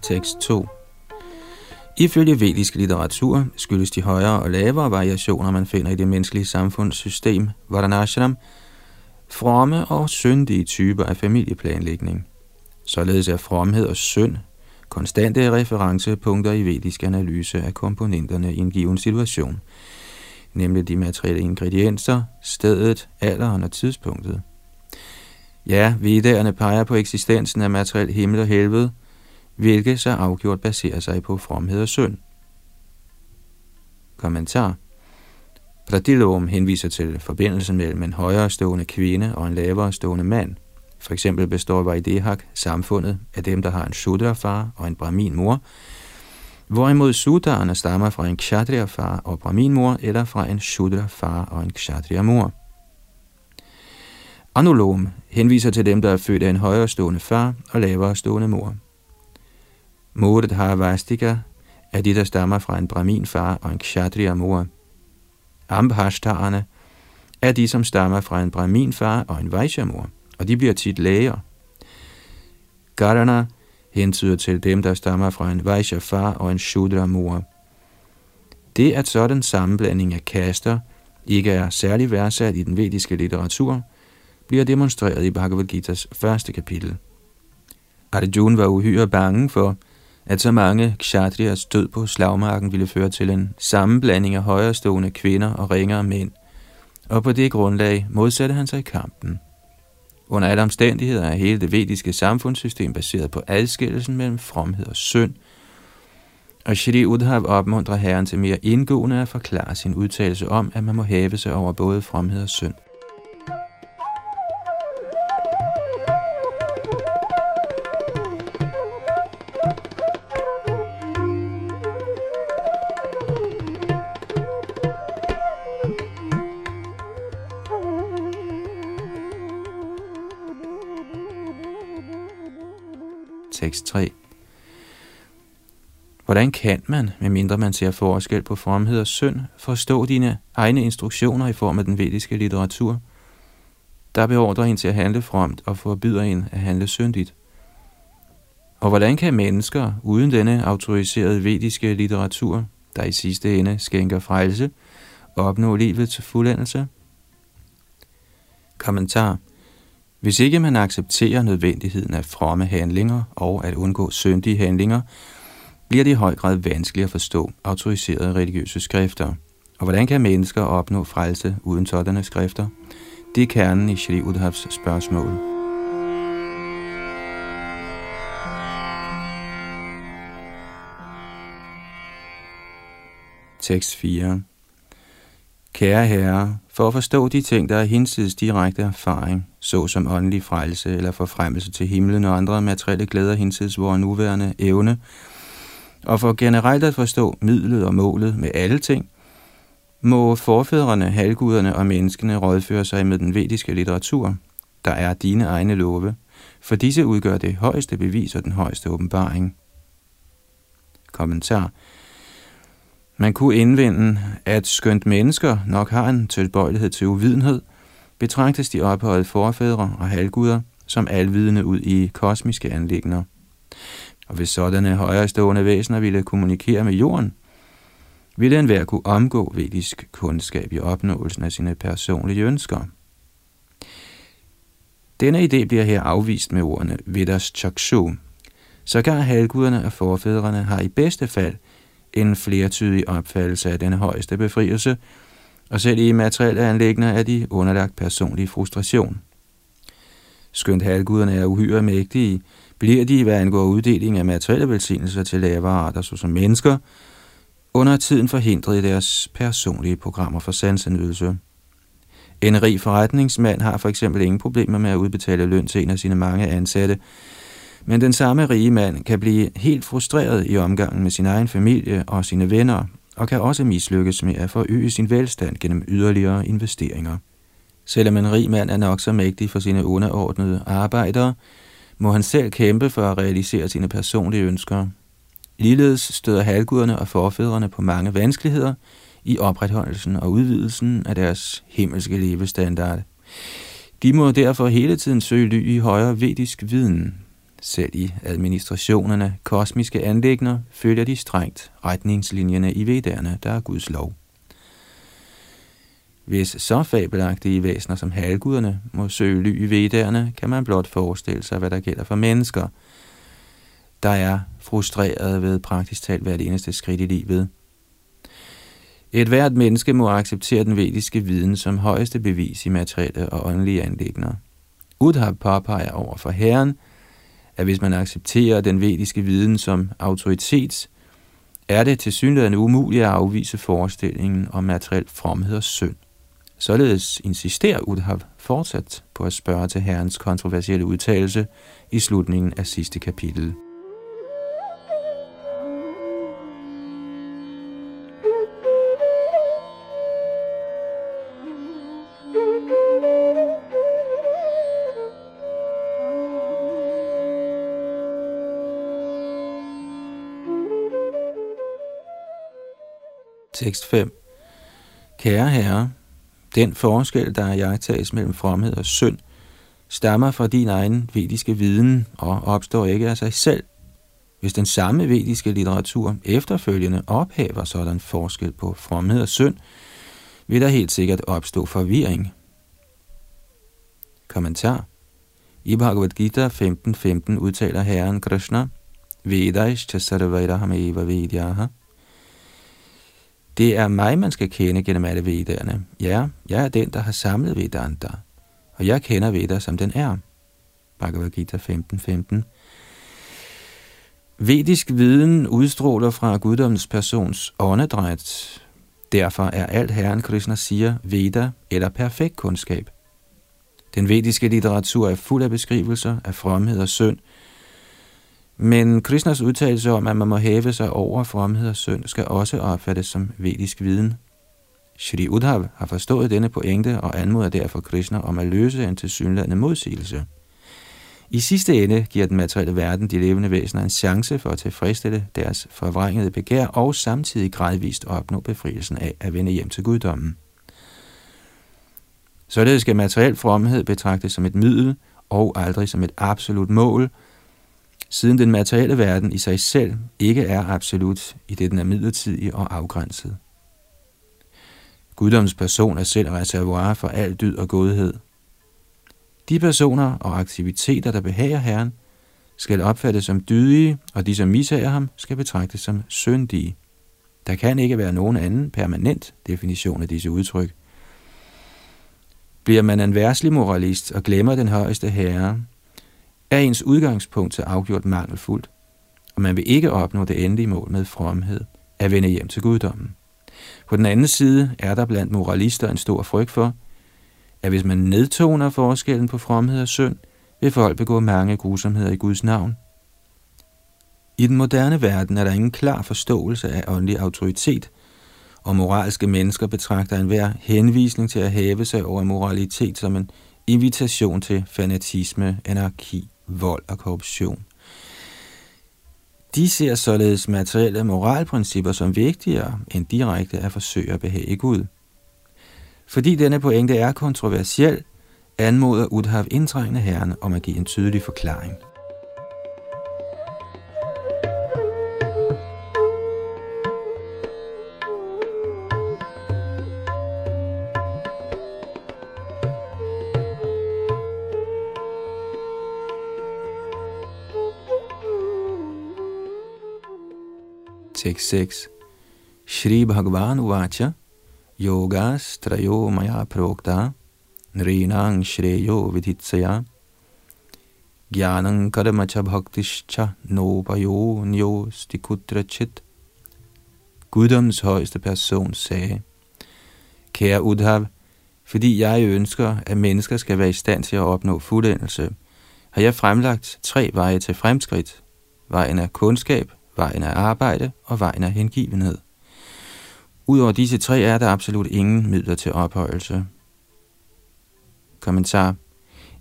Tekst 2 Ifølge vedisk litteratur skyldes de højere og lavere variationer, man finder i det menneskelige samfundssystem, Varanashram, fromme og syndige typer af familieplanlægning. Således er fromhed og synd konstante referencepunkter i vedisk analyse af komponenterne i en given situation, nemlig de materielle ingredienser, stedet, alderen og tidspunktet. Ja, vedderne peger på eksistensen af materiel himmel og helvede – hvilket så afgjort baserer sig på fromhed og synd. Kommentar Pradilom henviser til forbindelsen mellem en højere stående kvinde og en lavere stående mand. For eksempel består Vaidehak samfundet af dem, der har en sudra-far og en Brahmin-mor, hvorimod Sudarerne stammer fra en Kshatriya-far og Brahmin-mor eller fra en sudra-far og en Kshatriya-mor. Anulom henviser til dem, der er født af en højere stående far og lavere stående mor. Vastika er de, der stammer fra en brahmin-far og en kshatriya-mor. Ambhashtarerne er de, som stammer fra en brahmin-far og en vaishya-mor, og de bliver tit læger. Garana hentyder til dem, der stammer fra en vaishya-far og en shudra-mor. Det, at sådan sammenblanding af kaster ikke er særlig værdsat i den vediske litteratur, bliver demonstreret i Bhagavad Gita's første kapitel. Arjuna var uhyre bange for, at så mange kshatriyas død på slagmarken ville føre til en sammenblanding af højrestående kvinder og ringere mænd, og på det grundlag modsatte han sig i kampen. Under alle omstændigheder er hele det vediske samfundssystem baseret på adskillelsen mellem fromhed og synd, og Shri Udhav opmuntrer herren til mere indgående at forklare sin udtalelse om, at man må hæve sig over både fromhed og synd. Hvordan kan man, medmindre man ser forskel på fromhed og synd, forstå dine egne instruktioner i form af den vediske litteratur, der beordrer en til at handle fromt og forbyder en at handle syndigt? Og hvordan kan mennesker uden denne autoriserede vediske litteratur, der i sidste ende skænker frelse, opnå livet til fuldendelse? Kommentar hvis ikke man accepterer nødvendigheden af fromme handlinger og at undgå syndige handlinger, bliver det i høj grad vanskeligt at forstå autoriserede religiøse skrifter. Og hvordan kan mennesker opnå frelse uden sådanne skrifter? Det er kernen i Shri Udhavs spørgsmål. Tekst 4 Kære herre, for at forstå de ting, der er hinsides direkte erfaring, såsom åndelig frelse eller forfremmelse til himlen og andre materielle glæder hinsides vores nuværende evne, og for generelt at forstå midlet og målet med alle ting, må forfædrene, halvguderne og menneskene rådføre sig med den vediske litteratur, der er dine egne love, for disse udgør det højeste bevis og den højeste åbenbaring. Kommentar man kunne indvende, at skønt mennesker nok har en tilbøjelighed til uvidenhed, betragtes de ophøjede forfædre og halvguder som alvidende ud i kosmiske anlægner. Og hvis sådanne højrestående væsener ville kommunikere med jorden, ville enhver kunne omgå vedisk kundskab i opnåelsen af sine personlige ønsker. Denne idé bliver her afvist med ordene Vedas Chakshu. Sågar halvguderne og forfædrene har i bedste fald en flertydig opfattelse af den højeste befrielse, og selv i materielle anlægner er de underlagt personlig frustration. Skønt halvguderne er uhyre mægtige, bliver de, hvad angår uddeling af materielle velsignelser til lavere arter, såsom mennesker, under tiden forhindret i deres personlige programmer for sansenydelse. En rig forretningsmand har for eksempel ingen problemer med at udbetale løn til en af sine mange ansatte, men den samme rige mand kan blive helt frustreret i omgangen med sin egen familie og sine venner, og kan også mislykkes med at forøge sin velstand gennem yderligere investeringer. Selvom en rig mand er nok så mægtig for sine underordnede arbejdere, må han selv kæmpe for at realisere sine personlige ønsker. Ligeledes støder halvguderne og forfædrene på mange vanskeligheder i opretholdelsen og udvidelsen af deres himmelske levestandard. De må derfor hele tiden søge ly i højere vedisk viden. Selv i administrationerne kosmiske anlægner følger de strengt retningslinjerne i vedderne, der er Guds lov. Hvis så fabelagtige væsener som halvguderne må søge ly i vedderne, kan man blot forestille sig, hvad der gælder for mennesker, der er frustreret ved praktisk talt hvert eneste skridt i livet. Et hvert menneske må acceptere den vediske viden som højeste bevis i materielle og åndelige anlægner. Udhab påpeger over for Herren, at hvis man accepterer den vediske viden som autoritet, er det til synligheden umuligt at afvise forestillingen om materiel fromhed og synd. Således insisterer Udhav fortsat på at spørge til herrens kontroversielle udtalelse i slutningen af sidste kapitel. Tekst 5 Kære herre, den forskel, der er jagtages mellem fromhed og synd, stammer fra din egen vediske viden og opstår ikke af sig selv. Hvis den samme vediske litteratur efterfølgende ophæver sådan forskel på fromhed og synd, vil der helt sikkert opstå forvirring. Kommentar I Bhagavad Gita 15.15 udtaler Herren Krishna, Vedaish chasarvairaham eva vedyaha, det er mig, man skal kende gennem alle vedderne. Ja, jeg er den, der har samlet Vedanta, og jeg kender Veda, som den er. Bhagavad Gita 15.15 15. Vedisk viden udstråler fra guddommens persons åndedræt. Derfor er alt Herren Krishna siger Veda eller perfekt kundskab. Den vediske litteratur er fuld af beskrivelser af fromhed og synd, men Krishnas udtalelse om, at man må hæve sig over fromhed og synd, skal også opfattes som vedisk viden. Shri Udhav har forstået denne pointe og anmoder derfor Krishna om at løse en tilsyneladende modsigelse. I sidste ende giver den materielle verden de levende væsener en chance for at tilfredsstille deres forvrængede begær og samtidig gradvist opnå befrielsen af at vende hjem til guddommen. Således skal materiel fromhed betragtes som et middel og aldrig som et absolut mål – siden den materielle verden i sig selv ikke er absolut, i det den er midlertidig og afgrænset. Guddoms person er selv reservoir for al dyd og godhed. De personer og aktiviteter, der behager Herren, skal opfattes som dydige, og de, som mishager ham, skal betragtes som syndige. Der kan ikke være nogen anden permanent definition af disse udtryk. Bliver man en værslig moralist og glemmer den højeste herre, er ens udgangspunkt så afgjort mangelfuldt, og man vil ikke opnå det endelige mål med fromhed, at vende hjem til guddommen. På den anden side er der blandt moralister en stor frygt for, at hvis man nedtoner forskellen på fromhed og synd, vil folk begå mange grusomheder i Guds navn. I den moderne verden er der ingen klar forståelse af åndelig autoritet, og moralske mennesker betragter enhver henvisning til at hæve sig over moralitet som en invitation til fanatisme, anarki vold og korruption. De ser således materielle moralprincipper som vigtigere end direkte at forsøge at behage Gud. Fordi denne pointe er kontroversiel, anmoder Udhav indtrængende herren om at give en tydelig forklaring. Tekst 6. Shri Bhagavan Uvacha Yogas Trayo Maya Prokta Nrinang Shreyo Viditsaya Gyanang karamacha bhaktischa Nopayo nyo stikudrachit. Guddoms højeste person sagde, Kære Udhav, fordi jeg ønsker, at mennesker skal være i stand til at opnå fuldendelse, har jeg fremlagt tre veje til fremskridt. Vejen af kundskab, vejen af arbejde og vejen af hengivenhed. Udover disse tre er der absolut ingen midler til ophøjelse. Kommentar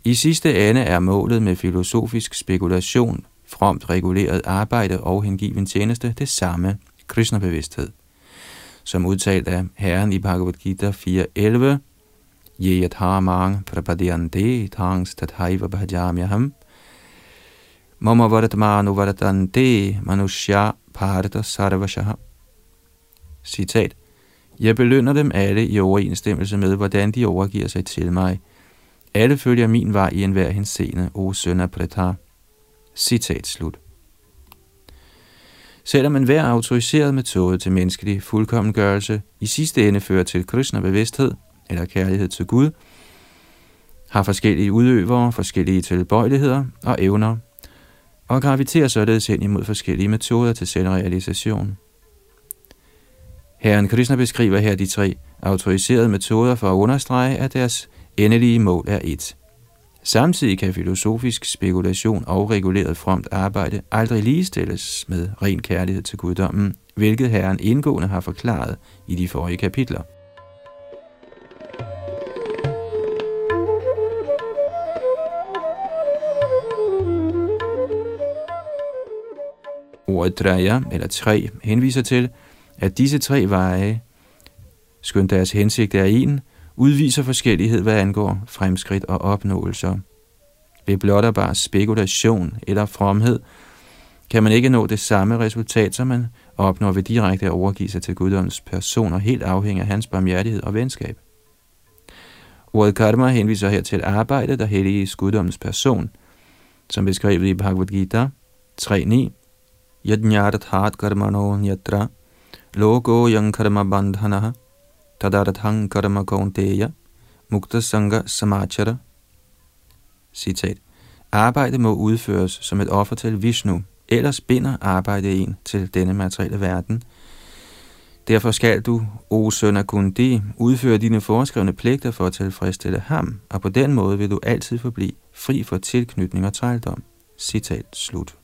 i sidste ende er målet med filosofisk spekulation, fromt reguleret arbejde og hengiven tjeneste det samme, Krishna-bevidsthed. Som udtalt af Herren i Bhagavad Gita 4.11, Ye yathamang prapadyante tangs tathaiva bhajamyaham, mama varatmanu varatante manushya parta sarvashaha. Citat. Jeg belønner dem alle i overensstemmelse med, hvordan de overgiver sig til mig – alle følger min vej i enhver henseende, o søn af Pretar. Citat slut. Selvom enhver autoriseret metode til menneskelig fuldkommengørelse i sidste ende fører til kristen bevidsthed eller kærlighed til Gud, har forskellige udøvere, forskellige tilbøjeligheder og evner, og graviterer således hen imod forskellige metoder til selvrealisation. Herren Krishna beskriver her de tre autoriserede metoder for at understrege, at deres endelige mål er et. Samtidig kan filosofisk spekulation og reguleret fromt arbejde aldrig ligestilles med ren kærlighed til guddommen, hvilket herren indgående har forklaret i de forrige kapitler. Ordet dreja, eller tre, henviser til, at disse tre veje, skønt deres hensigt er en, udviser forskellighed, hvad angår fremskridt og opnåelser. Ved blot bare spekulation eller fromhed, kan man ikke nå det samme resultat, som man opnår ved direkte at overgive sig til guddoms person og helt afhænge af hans barmhjertighed og venskab. Ordet karma henviser her til arbejdet, der helliges guddoms person, som beskrevet i Bhagavad Gita 3.9 yadnyarthat karmano nyatra loko yang karma bandhanaha tadarathang karma kaunteya, mukta sanga samachara. Citat. Arbejde må udføres som et offer til Vishnu, ellers binder arbejde en til denne materielle verden. Derfor skal du, o søn af Kundi, udføre dine foreskrevne pligter for at tilfredsstille ham, og på den måde vil du altid forblive fri for tilknytning og trældom. Citat slut.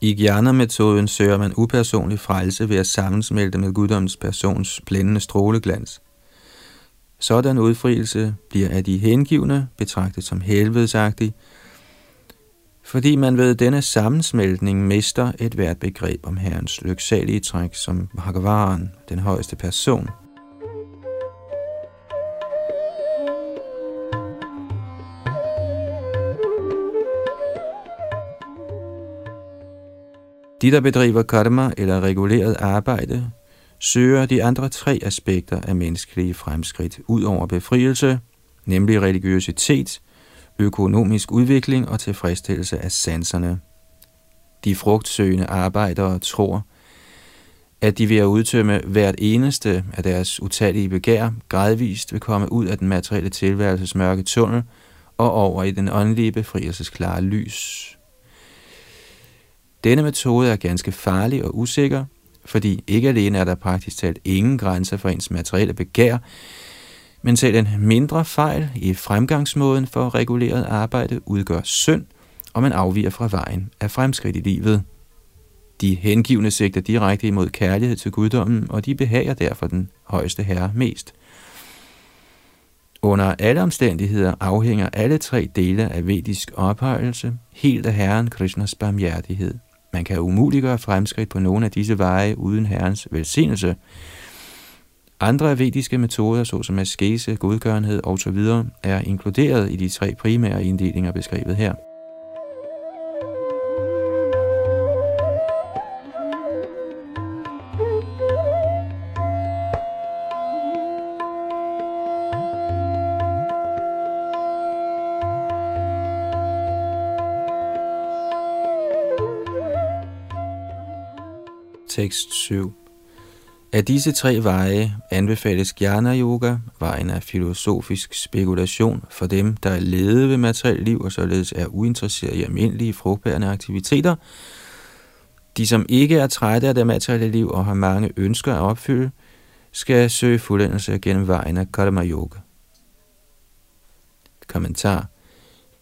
I Gjerner-metoden søger man upersonlig frelse ved at sammensmelte med guddommens persons blændende stråleglans. Sådan udfrielse bliver af de hengivne betragtet som helvedesagtig, fordi man ved denne sammensmeltning mister et hvert begreb om Herrens lyksalige træk som Bhagavan, den højeste person – De, der bedriver karma eller reguleret arbejde, søger de andre tre aspekter af menneskelige fremskridt ud over befrielse, nemlig religiøsitet, økonomisk udvikling og tilfredsstillelse af sanserne. De frugtsøgende arbejdere tror, at de ved at udtømme hvert eneste af deres utallige begær gradvist vil komme ud af den materielle tilværelses mørke tunnel og over i den åndelige befrielsesklare lys. Denne metode er ganske farlig og usikker, fordi ikke alene er der praktisk talt ingen grænser for ens materielle begær, men selv en mindre fejl i fremgangsmåden for reguleret arbejde udgør synd, og man afviger fra vejen af fremskridt i livet. De hengivne sigter direkte imod kærlighed til guddommen, og de behager derfor den højeste herre mest. Under alle omstændigheder afhænger alle tre dele af vedisk ophøjelse helt af Herren Krishnas barmhjertighed. Man kan umuligt gøre fremskridt på nogle af disse veje uden Herrens velsignelse. Andre vediske metoder, såsom askese, godgørenhed osv., er inkluderet i de tre primære inddelinger beskrevet her. Tekst 7. Af disse tre veje anbefales Jnana Yoga, vejen af filosofisk spekulation for dem, der er ledet ved materiel liv og således er uinteresseret i almindelige frugtbærende aktiviteter. De, som ikke er trætte af det materielle liv og har mange ønsker at opfylde, skal søge fuldendelse gennem vejen af Karma Yoga. Kommentar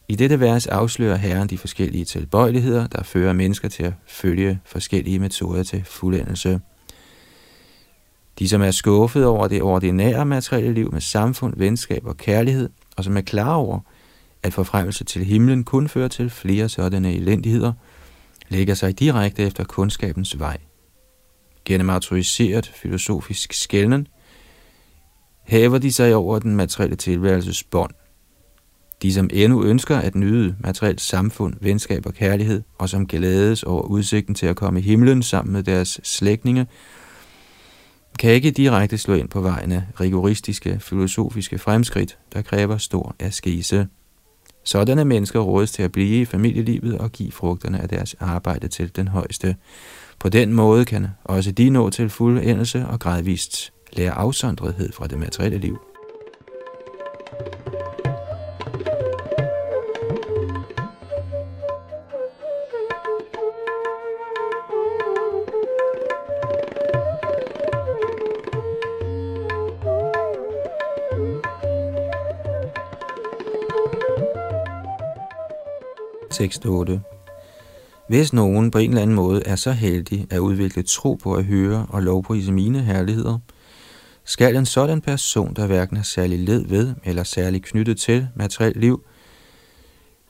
i dette vers afslører Herren de forskellige tilbøjeligheder, der fører mennesker til at følge forskellige metoder til fuldendelse. De, som er skuffet over det ordinære materielle liv med samfund, venskab og kærlighed, og som er klar over, at forfremmelse til himlen kun fører til flere sådanne elendigheder, lægger sig direkte efter kundskabens vej. Gennem autoriseret filosofisk skælden hæver de sig over den materielle tilværelses bånd. De, som endnu ønsker at nyde materielt samfund, venskab og kærlighed, og som glædes over udsigten til at komme i himlen sammen med deres slægtninge, kan ikke direkte slå ind på vejen af rigoristiske filosofiske fremskridt, der kræver stor askese. Sådanne mennesker rådes til at blive i familielivet og give frugterne af deres arbejde til den højeste. På den måde kan også de nå til fuld endelse og gradvist lære afsondrethed fra det materielle liv. Tekst 8. Hvis nogen på en eller anden måde er så heldig at udvikle tro på at høre og lovprise mine herligheder, skal en sådan person, der hverken er særlig led ved eller særlig knyttet til materiel liv,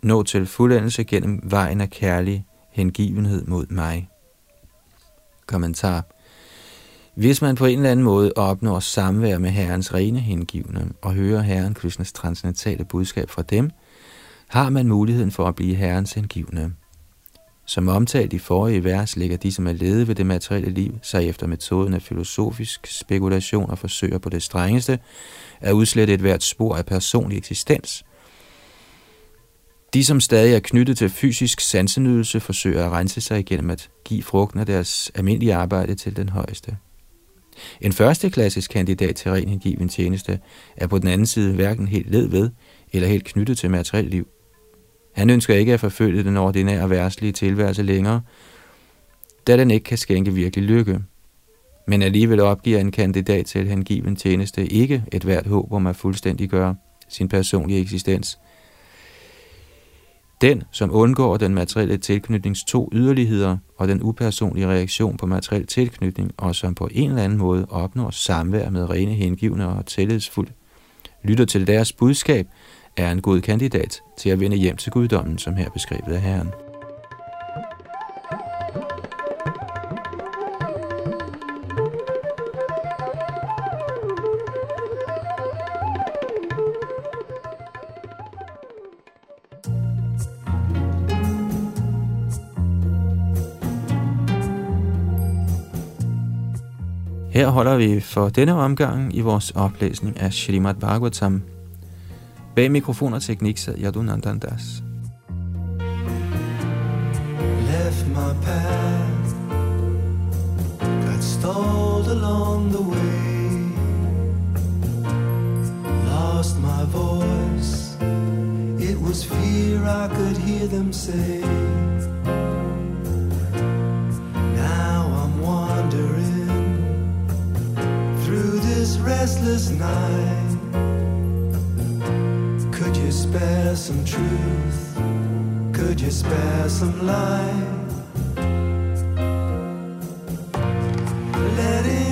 nå til fuldendelse gennem vejen af kærlig hengivenhed mod mig. Kommentar. Hvis man på en eller anden måde opnår samvær med Herrens rene hengivne og hører Herren Krishnas transcendentale budskab fra dem – har man muligheden for at blive herrens hengivne. Som omtalt i forrige vers ligger de, som er ledet ved det materielle liv, sig efter metoden af filosofisk spekulation og forsøger på det strengeste at udslette et hvert spor af personlig eksistens. De, som stadig er knyttet til fysisk sansenydelse, forsøger at rense sig igennem at give frugten af deres almindelige arbejde til den højeste. En førsteklasses kandidat til ren hengiven tjeneste er på den anden side hverken helt led ved eller helt knyttet til materielt liv. Han ønsker ikke at forfølge den ordinære værtslige tilværelse længere, da den ikke kan skænke virkelig lykke. Men alligevel opgiver en kandidat til hengiven tjeneste ikke et hvert håb om at fuldstændig gøre sin personlige eksistens. Den, som undgår den materielle tilknytnings to yderligheder og den upersonlige reaktion på materiel tilknytning, og som på en eller anden måde opnår samvær med rene hengivne og tillidsfuldt, lytter til deres budskab – er en god kandidat til at vende hjem til guddommen, som her beskrevet af Herren. Her holder vi for denne omgang i vores oplæsning af Srimad Bhagavatam Bag mikrofon og teknik sad Yadunandan er Das. Left my path. Got stalled along the way. Lost my voice. It was fear I could hear them say. Now I'm wandering Through this restless night spare some truth? Could you spare some light? Let it